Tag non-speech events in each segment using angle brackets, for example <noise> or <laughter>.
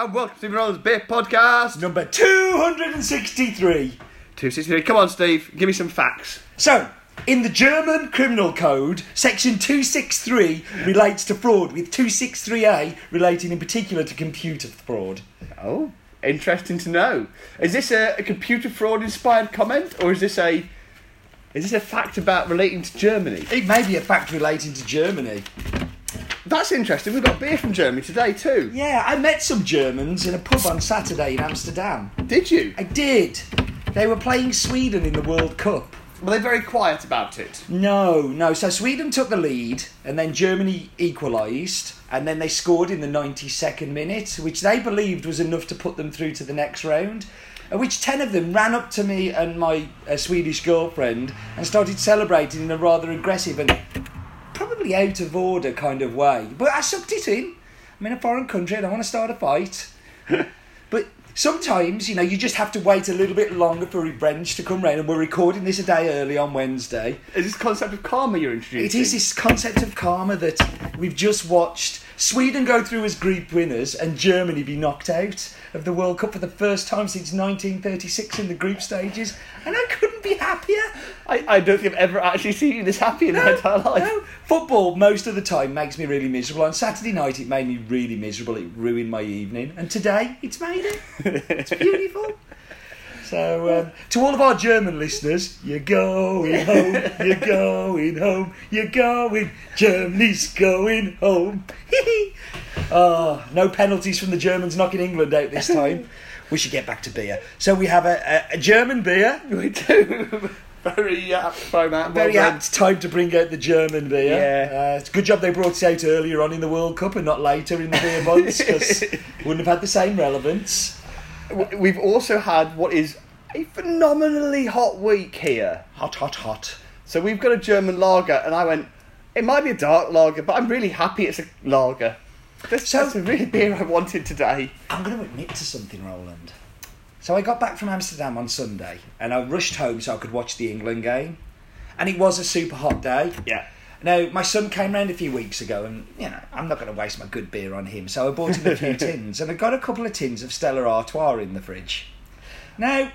and welcome to Roland's Beer Podcast. Number 263. 263. Come on, Steve, give me some facts. So, in the German Criminal Code, section 263 relates to fraud, with 263A relating in particular to computer fraud. Oh, interesting to know. Is this a, a computer fraud inspired comment, or is this a is this a fact about relating to Germany? It may be a fact relating to Germany. That's interesting. We've got beer from Germany today too. Yeah, I met some Germans in a pub on Saturday in Amsterdam. Did you? I did. They were playing Sweden in the World Cup. Were they very quiet about it? No, no. So Sweden took the lead, and then Germany equalised, and then they scored in the 92nd minute, which they believed was enough to put them through to the next round. At which 10 of them ran up to me and my uh, Swedish girlfriend and started celebrating in a rather aggressive and probably out of order kind of way. But I sucked it in. I'm in a foreign country, and I want to start a fight. <laughs> but sometimes, you know, you just have to wait a little bit longer for revenge to come round, and we're recording this a day early on Wednesday. Is this concept of karma you're introducing? It is this concept of karma that we've just watched Sweden go through as group winners and Germany be knocked out of the World Cup for the first time since 1936 in the group stages, and I couldn't be happier. I, I don't think I've ever actually seen you this happy in my entire life. No, football most of the time makes me really miserable. On Saturday night, it made me really miserable. It ruined my evening, and today it's made it. It's beautiful. <laughs> So, um, to all of our German listeners, you're going home, you're <laughs> going home, you're going, Germany's going home. oh, <laughs> no penalties from the Germans knocking England out this time. We should get back to beer. So we have a, a, a German beer. <laughs> We do. Very apt for that. Very well apt time to bring out the German beer. Yeah. Uh, it's a good job they brought it out earlier on in the World Cup and not later in the beer <laughs> months because wouldn't have had the same relevance. We've also had what is a phenomenally hot week here. Hot, hot, hot. So we've got a German lager, and I went, it might be a dark lager, but I'm really happy it's a lager. This, So- that's a really beer I wanted today. I'm going to admit to something, Roland. So I got back from Amsterdam on Sunday and I rushed home so I could watch the England game. And it was a super hot day. Yeah. Now, my son came round a few weeks ago, and you know, I'm not going to waste my good beer on him, so I bought him a few <laughs> tins, and I got a couple of tins of Stella Artois in the fridge. Now,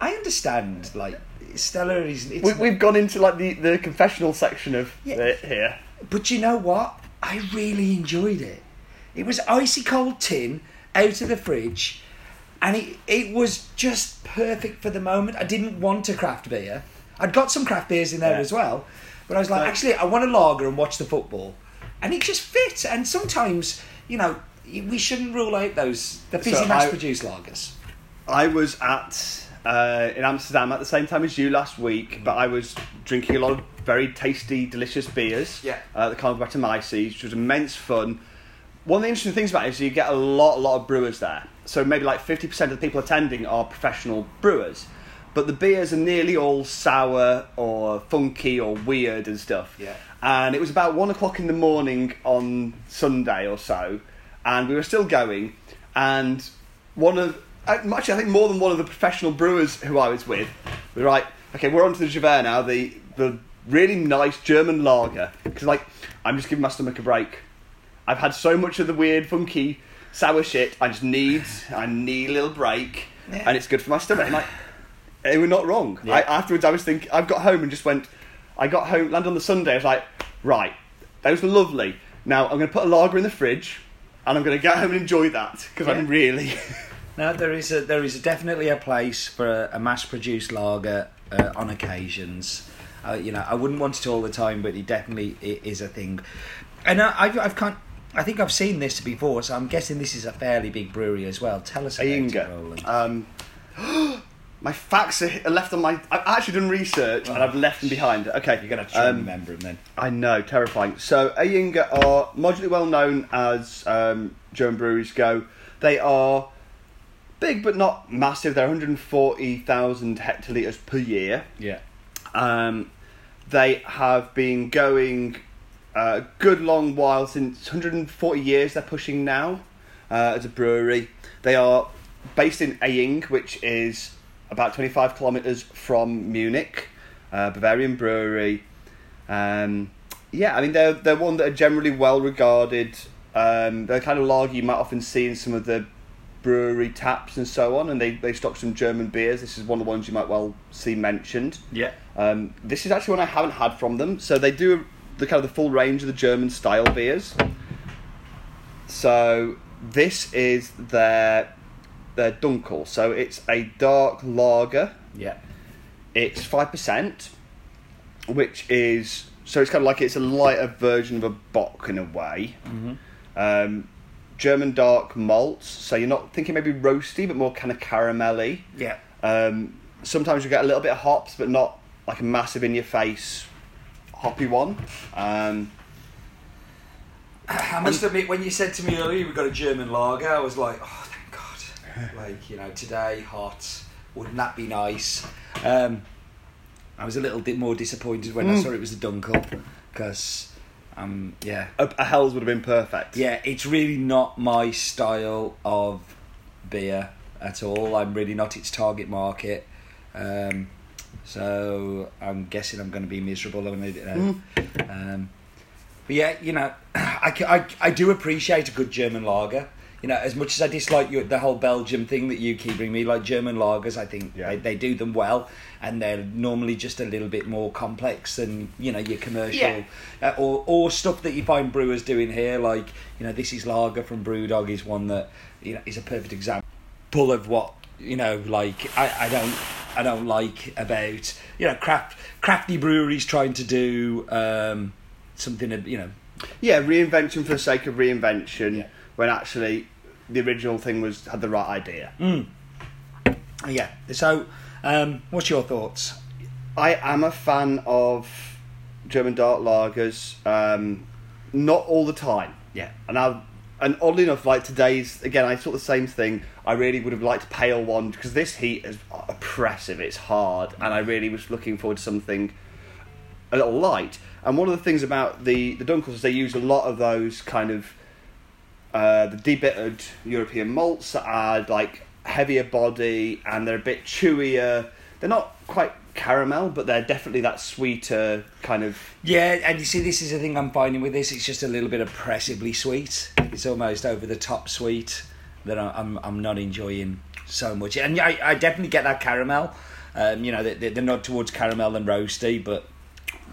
I understand, like Stella is, We, we've gone into like the, the confessional section of Yeah. it here. but you know what? I really enjoyed it. It was icy cold tin out of the fridge, and it it was just perfect for the moment. I didn't want a craft beer. I'd got some craft beers in there Yeah. as well, but I was like, So- actually, I want a lager and watch the football, and it just fits. And sometimes, you know, we shouldn't rule out those the fizzy So mass produced lagers. I was at uh, in Amsterdam at the same time as you last week, but I was drinking a lot of very tasty, delicious beers. Yeah. Uh, the Carnival Brettanomyces, which was immense fun. One of the interesting things about it is you get a lot, a lot of brewers there. So maybe like fifty percent of the people attending are professional brewers, but the beers are nearly all sour or funky or weird and stuff. Yeah. And it was about one o'clock in the morning on Sunday or so, and we were still going. And one of uh, actually, I think more than one of the professional brewers who I was with, we were like, okay, we're on to the Jever now, the the really nice German lager. Because like, I'm just giving my stomach a break. I've had so much of the weird, funky, sour shit. I just need, I need a little break, Yeah. and it's good for my stomach. And like, they were not wrong. Yeah. I, afterwards, I was thinking, I've got home and just went. I got home, landed on the Sunday. I was like, right, those were lovely. Now I'm going to put a lager in the fridge, and I'm going to get home and enjoy that because I'm really. <laughs> No, there is a there is definitely a place for a, a mass-produced lager uh, on occasions. Uh, you know, I wouldn't want it all the time, but it definitely i- is a thing. And I, I've I've kind I think I've seen this before, so I'm guessing this is a fairly big brewery as well. Tell us about it, Roland. Um, <gasps> my facts are left on my. I've actually done research and I've left them behind. Okay, You're gonna have to Um, remember them then. I know, terrifying. So Ayinger are moderately well known as um, German breweries go. They are big but not massive. They're 140,000 hectolitres per year. Yeah. Um, they have been going a good long while since 140 years. They're pushing now uh, as a brewery. They are based in Aying, which is about 25 kilometres from Munich, uh, Bavarian brewery. Um, yeah, I mean they're they're one that are generally well regarded Um, they're kind of lager you might often see in some of the brewery taps and so on, and they, they stock some German beers. This is one of the ones you might well see mentioned. Yeah. Um, this is actually one I haven't had from them. So they do the kind of the full range of the German style beers. So this is their their Dunkel. So it's a dark lager. Yeah. It's five percent, which is so it's kind of like it's a lighter version of a Bock in a way. Mm-hmm. Um, German dark malts. So you're not thinking maybe roasty, but more kind of caramelly. Yeah. Um, sometimes you get a little bit of hops, but not like a massive in your face hoppy one. Um, I must admit, when you said to me earlier we got a German lager, I was like, oh, thank God. <laughs> like, you know, today, hot. Wouldn't that be nice? Um, I was a little bit more disappointed when I Mm. saw it was a Dunkel because, um, yeah. a, a Helles would have been perfect. Yeah, it's really not my style of beer at all. I'm really not its target market. Um, so I'm guessing I'm going to be miserable I it. Um, but yeah, you know, <clears throat> I I do appreciate a good German lager. You know, as much as I dislike you, the whole Belgium thing that you keep bringing me, like German lagers, I think Yeah. they, they do them well, and they're normally just a little bit more complex than you know your commercial Yeah. uh, or or stuff that you find brewers doing here. Like you know, this is lager from BrewDog is one that you know is a perfect example Pull of what you know. Like I, I don't I don't like about you know craft crafty breweries trying to do um, something you know Yeah, reinvention for the sake of reinvention, Yeah. When actually the original thing was had the right idea. yeah. So um, what's your thoughts? I am a fan of German dark lagers, um, not all the time. Yeah. And I, and oddly enough, like today's again, I thought the same thing. I really would have liked a pale one because this heat is oppressive. It's hard, and I really was looking forward to something a little light. And one of the things about the the Dunkels is they use a lot of those kind of uh, the debittered European malts that are like heavier body and they're a bit chewier. They're not quite caramel, but they're definitely that sweeter kind of. Yeah, and you see, this is the thing I'm finding with this. It's just a little bit oppressively sweet. It's almost over the top sweet that I- I'm I'm not enjoying so much. And I, I definitely get that caramel. Um, you know, the, the, the nod towards caramel and roasty, but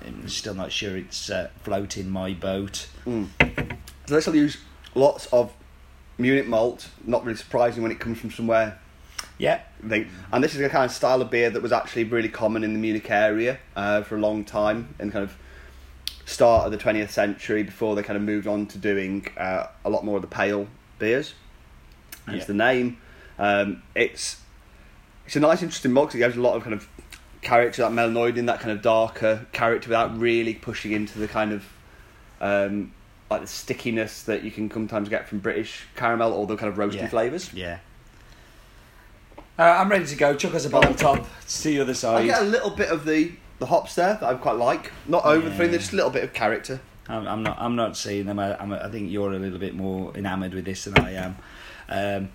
I'm still not sure it's uh, floating my boat. So they still use lots of Munich malt. Not really surprising when it comes from somewhere Yeah, thing. And this is a kind of style of beer that was actually really common in the Munich area uh, for a long time, and kind of start of the 20th century before they kind of moved on to doing uh, a lot more of the pale beers. Hence Yeah. the name. Um, it's it's a nice, interesting malt 'cause it gives a lot of kind of character, that melanoid in that kind of darker character without really pushing into the kind of um, like the stickiness that you can sometimes get from British caramel or the kind of roasty Yeah. flavours. yeah. Uh, I'm ready to go. Chuck us a bottle top. It's to the other I side. get a little bit of the, the hops there that I quite like. Not over the thing, Yeah. there's just a little bit of character. I'm, I'm not. I'm not seeing them. I, I'm, I think you're a little bit more enamoured with this than I am. Um,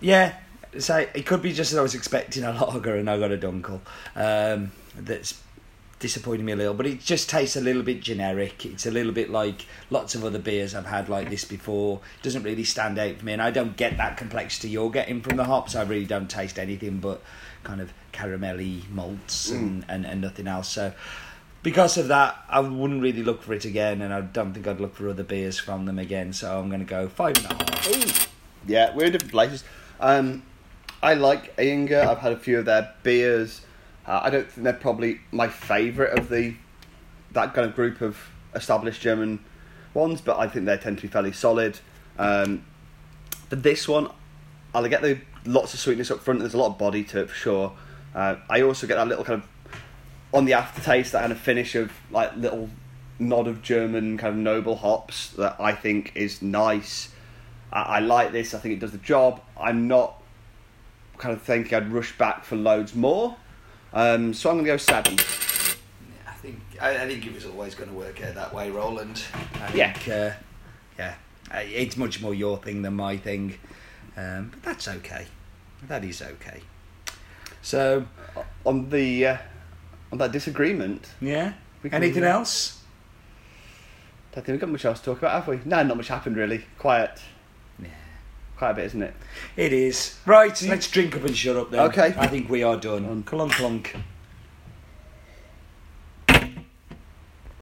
yeah, so it could be just that I was expecting a <laughs> lager and I got a dunkel. Um, that's disappointing me a little, but it just tastes a little bit generic. It's a little bit like lots of other beers I've had like this before. It doesn't really stand out for me, and I don't get that complexity you're getting from the hops. I really don't taste anything but kind of caramelly malts and, and, and nothing else. So because of that, I wouldn't really look for it again, and I don't think I'd look for other beers from them again. So I'm going to go five and a half. Yeah, we're in different places. Um, I like Inga. I've had a few of their beers. Uh, I don't think they're probably my favourite of the that kind of group of established German ones, but I think they tend to be fairly solid. Um, but this one, I get the lots of sweetness up front. There's a lot of body to it for sure. Uh, I also get that little kind of on the aftertaste, that kind of finish of like little nod of German kind of noble hops that I think is nice. I, I like this. I think it does the job. I'm not kind of thinking I'd rush back for loads more. Um, so I'm going to go seven. I think I, I think it was always going to work out that way, Roland. I Yeah. think, uh, yeah. It's much more your thing than my thing, um, but that's okay. That is okay. So On the uh, on that disagreement, yeah. Can- Anything else? I don't think we've got much else to talk about, have we? No, not much happened really. Quiet. Yeah. Quite a bit, isn't it? It is. Right, let's drink up and shut up then. Okay. I think we are done. Clunk clunk.